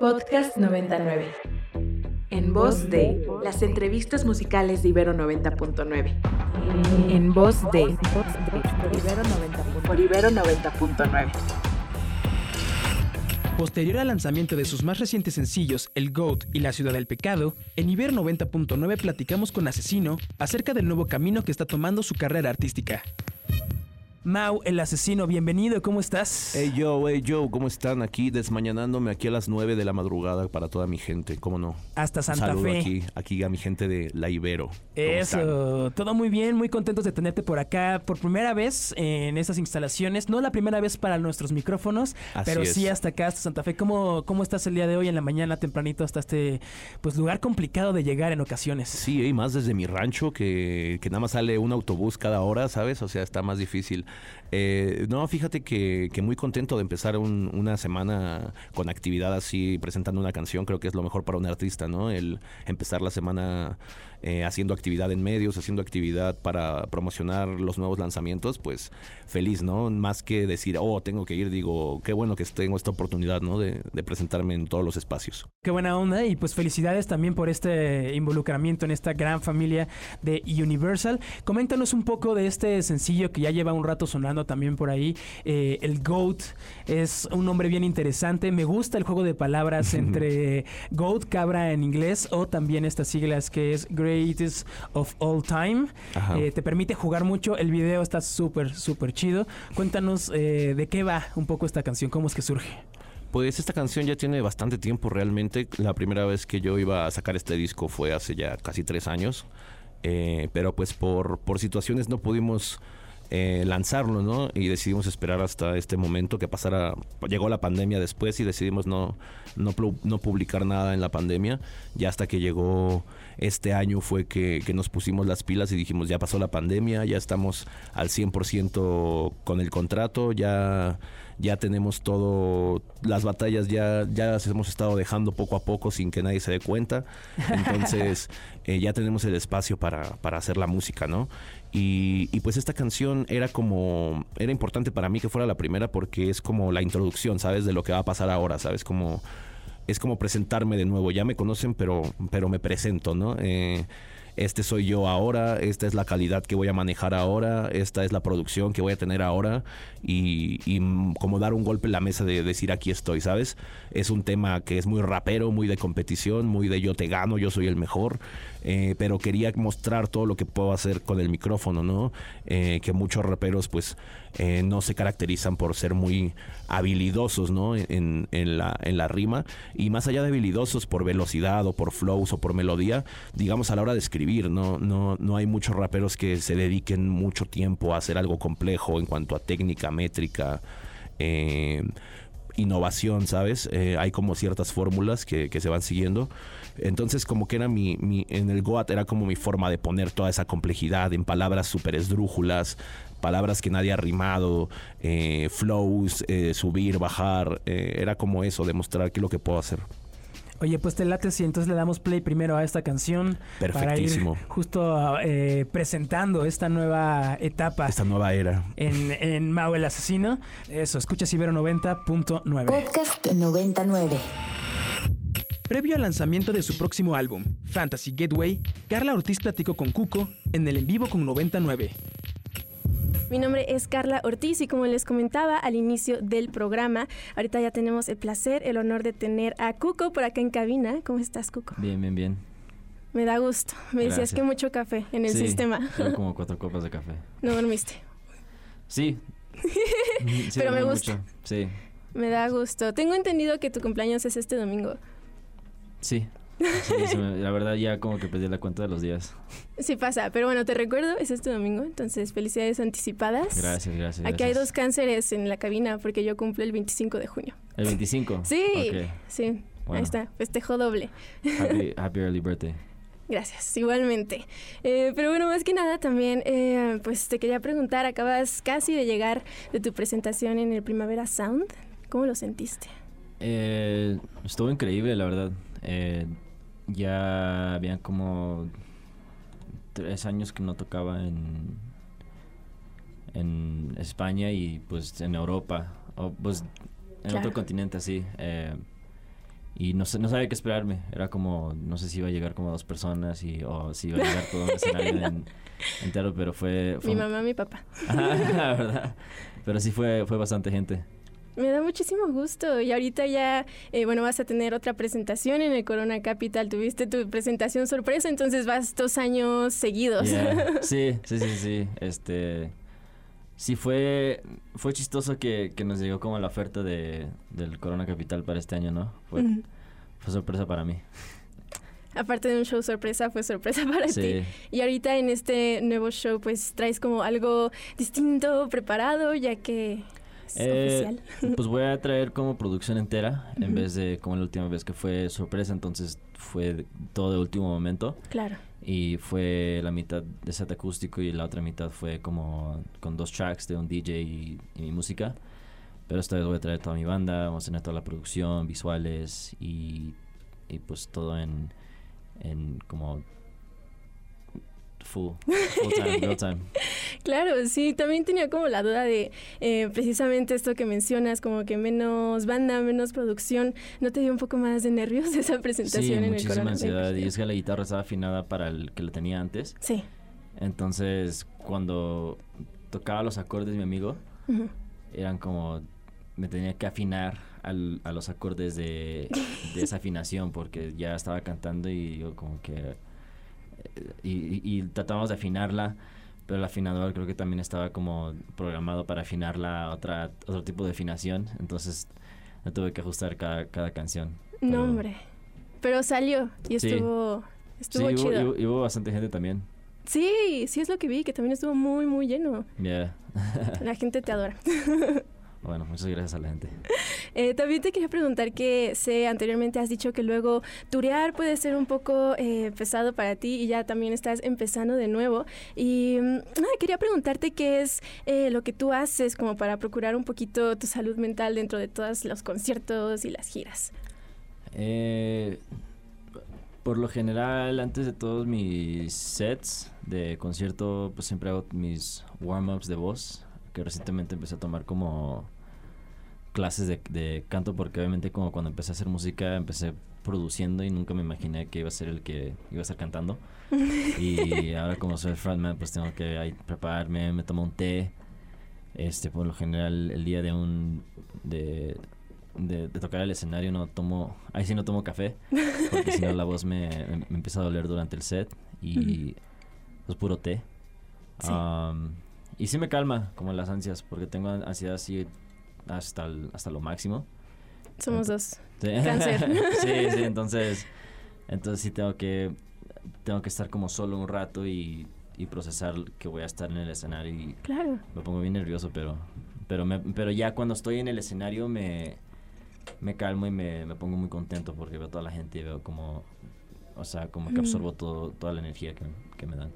Podcast 99. En voz de las entrevistas musicales de Ibero 90.9. En voz de por Ibero 90.9. Posterior al lanzamiento de sus más recientes sencillos, El Goat y La Ciudad del Pecado, en Ibero 90.9 platicamos con Asesino acerca del nuevo camino que está tomando su carrera artística. Mau, el asesino, bienvenido, ¿cómo estás? Hey yo, hey yo, ¿cómo están? Aquí desmañanándome aquí a las 9 de la madrugada para toda mi gente, ¿cómo no? Hasta Santa Saludo Fe. aquí, aquí a mi gente de La Ibero. Eso, todo muy bien, muy contentos de tenerte por acá por primera vez en esas instalaciones. No la primera vez para nuestros micrófonos, Así pero es. sí hasta acá, hasta Santa Fe. ¿Cómo, ¿Cómo estás el día de hoy en la mañana tempranito hasta este pues lugar complicado de llegar en ocasiones? Sí, y más desde mi rancho, que, que nada más sale un autobús cada hora, ¿sabes? O sea, está más difícil. Eh, no, fíjate que, muy contento de empezar un- una semana con actividad así, presentando una canción. Creo que es lo mejor para un artista, ¿no? El empezar la semana eh, haciendo actividad en medios, haciendo actividad para promocionar los nuevos lanzamientos, pues feliz, ¿no? Más que decir, oh, tengo que ir, digo, qué bueno que tengo esta oportunidad, ¿no? De, de presentarme en todos los espacios. Qué buena onda y pues felicidades también por este involucramiento en esta gran familia de Universal. Coméntanos un poco de este sencillo que ya lleva un rato sonando también por ahí. Eh, el GOAT es un nombre bien interesante. Me gusta el juego de palabras entre GOAT, cabra en inglés, o también estas siglas que es Greatest of All Time. Eh, te permite jugar mucho. El video está súper, súper chido. Cuéntanos eh, de qué va un poco esta canción, cómo es que surge. Pues esta canción ya tiene bastante tiempo realmente. La primera vez que yo iba a sacar este disco fue hace ya casi tres años. Eh, pero pues por, por situaciones no pudimos eh, lanzarlo, ¿no? Y decidimos esperar hasta este momento que pasara. Llegó la pandemia después y decidimos no, no, no publicar nada en la pandemia. Ya hasta que llegó este año fue que, que nos pusimos las pilas y dijimos, ya pasó la pandemia, ya estamos al 100% con el contrato, ya ya tenemos todo, las batallas ya, ya las hemos estado dejando poco a poco sin que nadie se dé cuenta. Entonces eh, ya tenemos el espacio para, para hacer la música, ¿no? Y, y pues esta canción era como, era importante para mí que fuera la primera porque es como la introducción, ¿sabes? De lo que va a pasar ahora, ¿sabes? Como, es como presentarme de nuevo. Ya me conocen, pero, pero me presento, ¿no? Eh, este soy yo ahora, esta es la calidad que voy a manejar ahora, esta es la producción que voy a tener ahora y, como dar un golpe en la mesa de decir aquí estoy, ¿sabes? Es un tema que es muy rapero, muy de competición, muy de yo te gano, yo soy el mejor, eh, pero quería mostrar todo lo que puedo hacer con el micrófono, ¿no? Eh, que muchos raperos pues eh, no se caracterizan por ser muy habilidosos, ¿no? En, la, rima y más allá de habilidosos por velocidad o por flows o por melodía, digamos a la hora de escribir, no, no, no hay muchos raperos que se dediquen mucho tiempo a hacer algo complejo en cuanto a técnica, métrica, eh, innovación, ¿sabes? Eh, hay como ciertas fórmulas que, que se van siguiendo. Entonces como que era mi, mi, en el Goat era como mi forma de poner toda esa complejidad en palabras súper esdrújulas, palabras que nadie ha rimado, eh, flows, eh, subir, bajar, eh, era como eso, demostrar que es lo que puedo hacer. Oye, pues te late si entonces le damos play primero a esta canción para ir Perfectísimo. justo eh, presentando esta nueva etapa Esta nueva era. en, en Mau el Asesino. Eso, escuchas Ibero 90.9. Podcast 99. Previo al lanzamiento de su próximo álbum, Fantasy Gateway, Carla Ortiz platicó con Cuco en el en vivo con 99. Mi nombre es Carla Ortiz y como les comentaba al inicio del programa, ahorita ya tenemos el placer, el honor de tener a Cuco por acá en cabina. ¿Cómo estás, Cuco? Bien, bien, bien. Me da gusto. Me decías que mucho café en el Sí, sistema. Tengo como cuatro copas de café. No dormiste. Sí. Sí, Pero me gusta. mucho. Sí, Me da gusto. Tengo entendido que tu cumpleaños es este domingo. sí. Sí, se me- la verdad ya como que perdí la cuenta de los días. Sí pasa, pero bueno, te recuerdo, es este domingo, entonces felicidades anticipadas. Gracias, gracias. Aquí hay dos cánceres en la cabina porque yo cumplo el 25 de junio. ¿El 25? Sí, sí, ahí está, festejo doble. Happy, happy early birthday. Gracias, igualmente. Eh, pero bueno, más que nada también, eh, pues te quería preguntar, acabas casi de llegar de tu presentación en el Primavera Sound. ¿Cómo lo sentiste? Eh, estuvo increíble, la verdad. Ya habían como tres años que no tocaba en, en España y pues en Europa, o pues en Claro. otro continente así. eh, y no, no sabía qué esperarme. Era como, no sé si iba a llegar como dos personas y, o si iba a llegar todo un escenario en- entero, pero fue... fue Mi mamá, mi papá. La verdad. Pero sí fue, fue bastante gente. Me da muchísimo gusto. Y ahorita ya, eh, bueno, vas a tener otra presentación en el Corona Capital. Tuviste tu presentación sorpresa, entonces vas dos años seguidos. Yeah. Sí, sí, sí, sí. Este. Sí, fue, fue chistoso que, que nos llegó como la oferta de, del Corona Capital para este año, ¿no? Fue, sorpresa para mí. Aparte de un show sorpresa, fue sorpresa para ti. Sí. Y ahorita en este nuevo show, pues traes como algo distinto, preparado, ya que es Eh, oficial. Pues voy a traer como producción entera en Ujú. vez de como la última vez que fue sorpresa, entonces fue todo de último momento Claro. y fue la mitad de set acústico y la otra mitad fue como con dos tracks de un DJ y, y mi música. Pero esta vez voy a traer toda mi banda, vamos a tener toda la producción, visuales y, y pues todo en, en como full, full time, real time. Claro, sí, también tenía como la duda de eh, precisamente esto que mencionas, como que menos banda, menos producción. ¿No te dio un poco más de nervios esa Sí, presentación en el muchísima Corona? ansiedad y es que la guitarra estaba afinada para el que la tenía antes. Sí. Entonces, cuando tocaba los acordes mi amigo, eran como me tenía que afinar al- a los acordes de, de esa afinación porque ya estaba cantando y yo como que y, y- tratábamos de afinarla pero el afinador creo que también estaba como programado para afinarla a otra otro tipo de afinación entonces me tuve que ajustar cada, cada canción No, hombre. Pero salió y Sí. estuvo, sí estuvo hubo, chido. hubo- y hubo bastante gente también Sí, sí es lo que vi, que también estuvo muy, muy lleno. Ya. La gente te adora. bueno muchas gracias a la gente Eh, también te quería preguntar que sé, anteriormente has dicho que luego turear puede ser un poco eh, pesado para ti y ya también estás empezando de nuevo. Y mm, ah, quería preguntarte qué es eh, lo que tú haces como para procurar un poquito tu salud mental dentro de todos los conciertos y las giras. Eh, por lo general, antes de todos mis sets de concierto, pues siempre hago mis warm-ups de voz, que recientemente empecé a tomar como clases de, de canto, porque obviamente como cuando empecé a hacer música, empecé produciendo y nunca me imaginé que iba a ser el que iba a estar cantando. y ahora como soy el frontman, pues tengo que ahí prepararme, me tomo un té. Este, por lo general, el día de un... de de, de tocar el escenario no tomo, ahí sí no tomo café, porque si no la voz me, me- empieza a doler durante el set y es puro té. Sí. Um, y sí me calma, como las ansias, porque tengo an- ansiedad así hasta, el- hasta lo máximo. Somos dos. Sí. Cáncer. sí, sí, entonces, entonces sí tengo que, tengo que estar como solo un rato y, y procesar que voy a estar en el escenario y Claro. me pongo bien nervioso, pero, pero, me, pero ya cuando estoy en el escenario me, me calmo y me, me pongo muy contento porque veo a toda la gente y veo como, o sea, como que Mm. absorbo todo, toda la energía que, que me dan.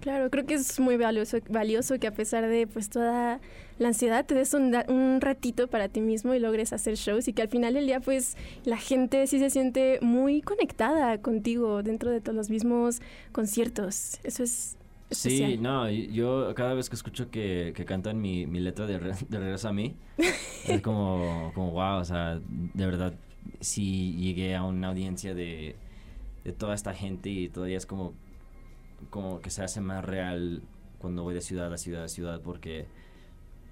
Claro, creo que es muy valioso, valioso que a pesar de pues toda la ansiedad te des un, un ratito para ti mismo y logres hacer shows y que al final del día pues la gente sí se siente muy conectada contigo dentro de todos los mismos conciertos. Eso es Sí, especial. no, y- yo cada vez que escucho que, que cantan mi, mi letra de, re- de regreso a mí, es como, como, wow, o sea, de verdad, sí llegué a una audiencia de, de toda esta gente y todavía es como, como que se hace más real cuando voy de ciudad a ciudad a ciudad porque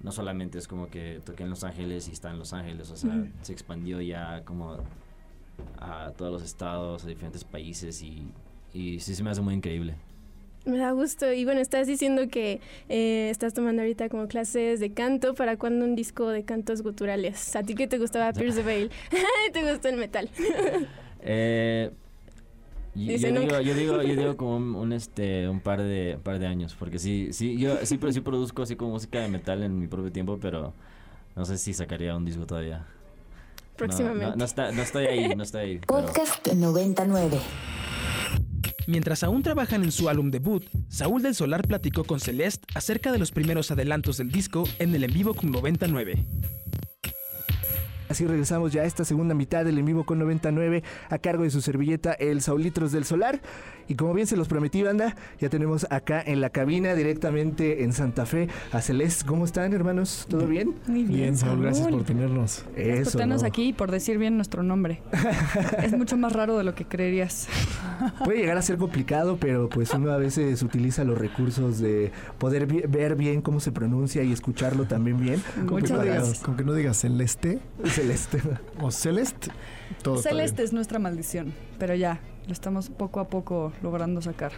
no solamente es como que toqué en Los Ángeles y está en Los Ángeles, o sea, Ujú. se expandió ya como a todos los estados, a diferentes países y, y sí se me hace muy increíble. Me da gusto. Y bueno, estás diciendo que eh, estás tomando ahorita como clases de canto. ¿Para cuándo un disco de cantos guturales? ¿A ti que te gustaba Pierce the Veil? ¿Te gustó el metal? Eh, yo, "Nunca". digo, yo digo, yo digo como un, un, este un par de un par de años, porque sí, sí, yo sí, pero sí produzco así como música de metal en mi propio tiempo, pero no sé si sacaría un disco todavía. No, Próximamente. No, no está, no estoy ahí, no estoy ahí. pero- Podcast 99. Mientras aún trabajan en su álbum debut, Saúl del Solar platicó con Celeste acerca de los primeros adelantos del disco en el en vivo con 99. Así regresamos ya a esta segunda mitad del en vivo con 99 a cargo de su servilleta El Saulitros del Solar. Y como bien se los prometí, banda, ya tenemos acá en la cabina directamente en Santa Fe a Celeste. ¿Cómo están, hermanos? ¿Todo bien? Muy bien, Bien, Saúl, gracias por tenernos. Gracias por tenernos ¿no? aquí y por decir bien nuestro nombre. es mucho más raro de lo que creerías. Puede llegar a ser complicado, pero pues uno a veces utiliza los recursos de poder vi- ver bien cómo se pronuncia y escucharlo también bien. Muchas gracias. Con que no digas celeste Celeste. o celeste, todo Celeste es nuestra maldición, pero ya, lo estamos poco a poco logrando sacar.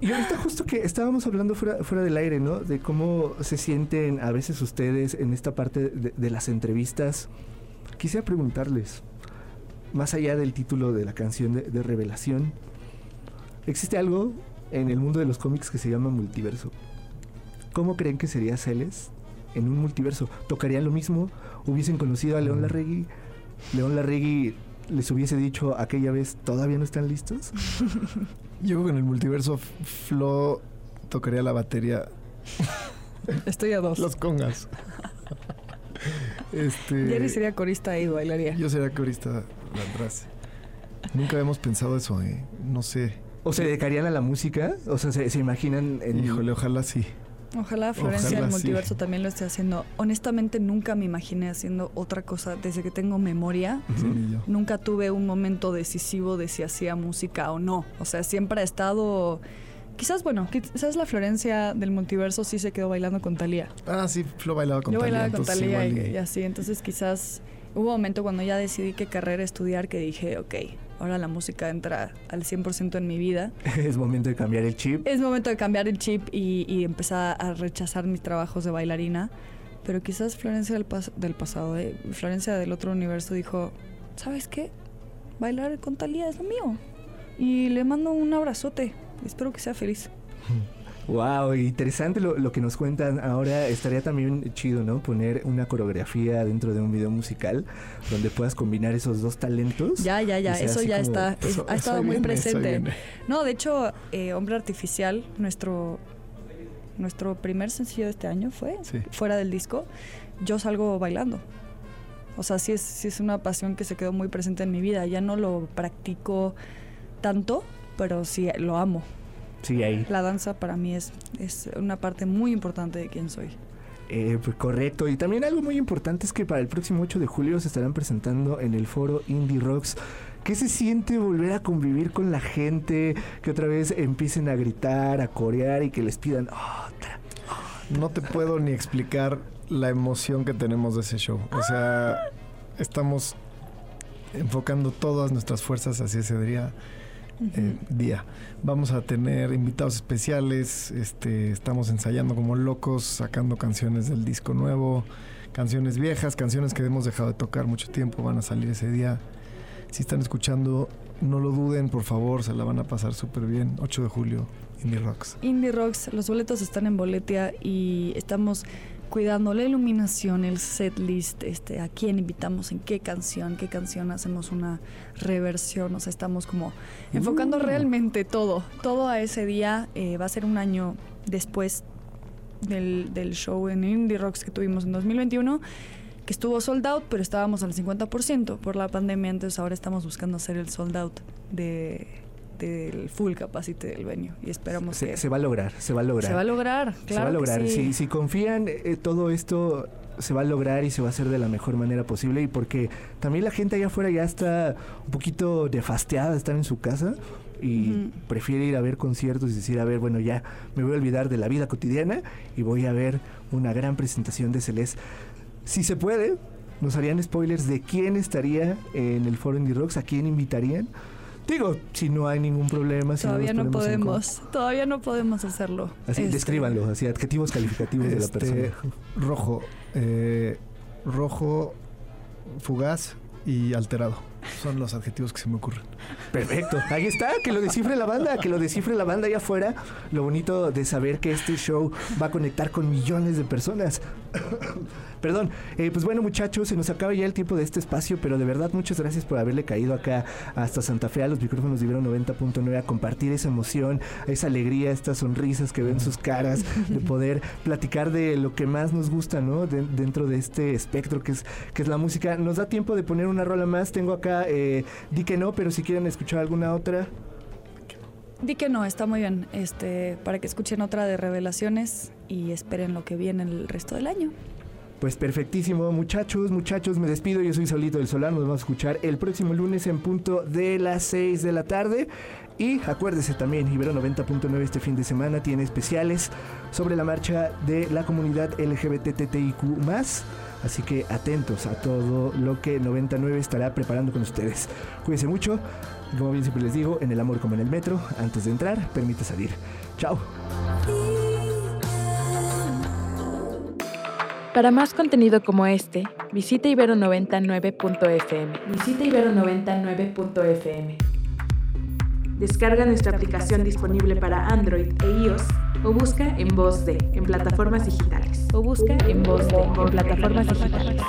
Y ahorita justo que estábamos hablando fuera, fuera del aire, ¿no? De cómo se sienten a veces ustedes en esta parte de, de las entrevistas. Quisiera preguntarles, más allá del título de la canción de, de Revelación, ¿existe algo en el mundo de los cómics que se llama multiverso? ¿Cómo creen que sería Celes en un multiverso? ¿Tocarían lo mismo? ¿Hubiesen conocido a León Larregui? ¿León Larregui les hubiese dicho aquella vez, todavía no están listos? Yo creo que en el multiverso Flo tocaría la batería, Estoy a dos. los congas. este, Jerry sería corista y bailaría. Yo sería corista atrás. Nunca habíamos pensado eso, ¿eh? No sé. ¿O se dedicarían a la música? O sea, ¿se, se imaginan en... Híjole, ojalá sí. Ojalá Florencia Ojalá del sí. multiverso también lo esté haciendo. Honestamente nunca me imaginé haciendo otra cosa desde que tengo memoria. Sí, yo. Nunca tuve un momento decisivo de si hacía música o no. O sea, siempre ha estado... Quizás, bueno, quizás la Florencia del multiverso sí se quedó bailando con Talía. Ah, sí, Flo bailaba con Yo Thalía, bailaba con Talía y- y así, entonces quizás hubo un momento cuando ya decidí qué carrera estudiar que dije, ok, ahora la música entra al 100% en mi vida. es momento de cambiar el chip. Es momento de cambiar el chip y, y empezar a rechazar mis trabajos de bailarina. Pero quizás Florencia del, pas- del pasado, eh, Florencia del otro universo dijo, ¿sabes qué? Bailar con Talía es lo mío. Y le mando un abrazote. Espero que sea feliz. Wow, interesante lo, lo que nos cuentan ahora. Estaría también chido, ¿no? Poner una coreografía dentro de un video musical donde puedas combinar esos dos talentos. Ya, ya, ya, eso ya como- está. Eso- ha estado muy viene, presente. No, de hecho, eh, Hombre Artificial, nuestro, nuestro primer sencillo de este año fue, Sí. fuera del disco, yo salgo bailando. O sea, sí es, sí es una pasión que se quedó muy presente en mi vida. Ya no lo practico tanto, pero sí lo amo. Sí, ahí. La danza para mí es, es una parte muy importante de quién soy. Eh, pues correcto. Y también algo muy importante es que para el próximo 8 de julio se estarán presentando en el foro Indie Rocks. ¿Qué se siente volver a convivir con la gente? Que otra vez empiecen a gritar, a corear y que les pidan otra. No te puedo ni explicar la emoción que tenemos de ese show. O sea, estamos enfocando todas nuestras fuerzas hacia ese día. Eh, día. Vamos a tener invitados especiales, este, estamos ensayando como locos, sacando canciones del disco nuevo, canciones viejas, canciones que hemos dejado de tocar mucho tiempo, van a salir ese día. Si están escuchando, no lo duden, por favor, se la van a pasar súper bien. 8 de julio, Indie Rocks. Indie Rocks, los boletos están en Boletia y estamos cuidando la iluminación, el set list, este, a quién invitamos, en qué canción, qué canción hacemos una reversión, o sea, estamos como enfocando realmente todo, todo a ese día, eh, va a ser un año después del, del show en Indie Rocks que tuvimos en 2021 que estuvo sold out, pero estábamos al 50% por la pandemia, entonces ahora estamos buscando hacer el sold out de del full capacity del venue y esperamos Se, que se va a lograr, se va a lograr. se va a lograr, claro se va a que lograr. sí. Si, si confían, eh, todo esto se va a lograr y se va a hacer de la mejor manera posible. Y porque también la gente allá afuera ya está un poquito defasteada de estar en su casa y prefiere ir a ver conciertos y decir, a ver, bueno, ya me voy a olvidar de la vida cotidiana y voy a ver una gran presentación de Celeste. Si se puede, nos harían spoilers de quién estaría en el foro Indie Rocks, a quién invitarían. Digo, si no hay ningún problema. Si Todavía no podemos, todavía no podemos hacerlo. Así, Este, descríbanlo, así, adjetivos calificativos de la Este, persona. Rojo, eh, rojo, fugaz y alterado. Son los adjetivos que se me ocurren. Perfecto. Ahí está, que lo descifre la banda, que lo descifre la banda allá afuera. Lo bonito de saber que este show va a conectar con millones de personas. Perdón. Eh, pues bueno, muchachos, se nos acaba ya el tiempo de este espacio, pero de verdad muchas gracias por haberle caído acá hasta Santa Fe a los micrófonos de Ibero 90.9 a compartir esa emoción, esa alegría, estas sonrisas que ven sus caras, de poder platicar de lo que más nos gusta, ¿no? dentro de este espectro que es, que es la música. Nos da tiempo de poner una rola más. Tengo acá, eh, di que no, pero si quieren escuchar alguna otra. Di que no, está muy bien. Este, para que escuchen otra de revelaciones y esperen lo que viene el resto del año. Pues perfectísimo, muchachos, muchachos, me despido. Yo soy Solito del Solar. Nos vamos a escuchar el próximo lunes en punto de las 6 de la tarde. Y acuérdese también, Ibero 90.9 este fin de semana tiene especiales sobre la marcha de la comunidad LGBTTIQ. Así que atentos a todo lo que 99 estará preparando con ustedes. Cuídense mucho. Como bien siempre les digo, en el amor como en el metro, antes de entrar, permite salir. Chao. Para más contenido como este, visita ibero99.fm. Visita ibero99.fm. Descarga nuestra aplicación disponible para Android e iOS o busca en voz de en plataformas digitales. O busca en voz de en plataformas digitales.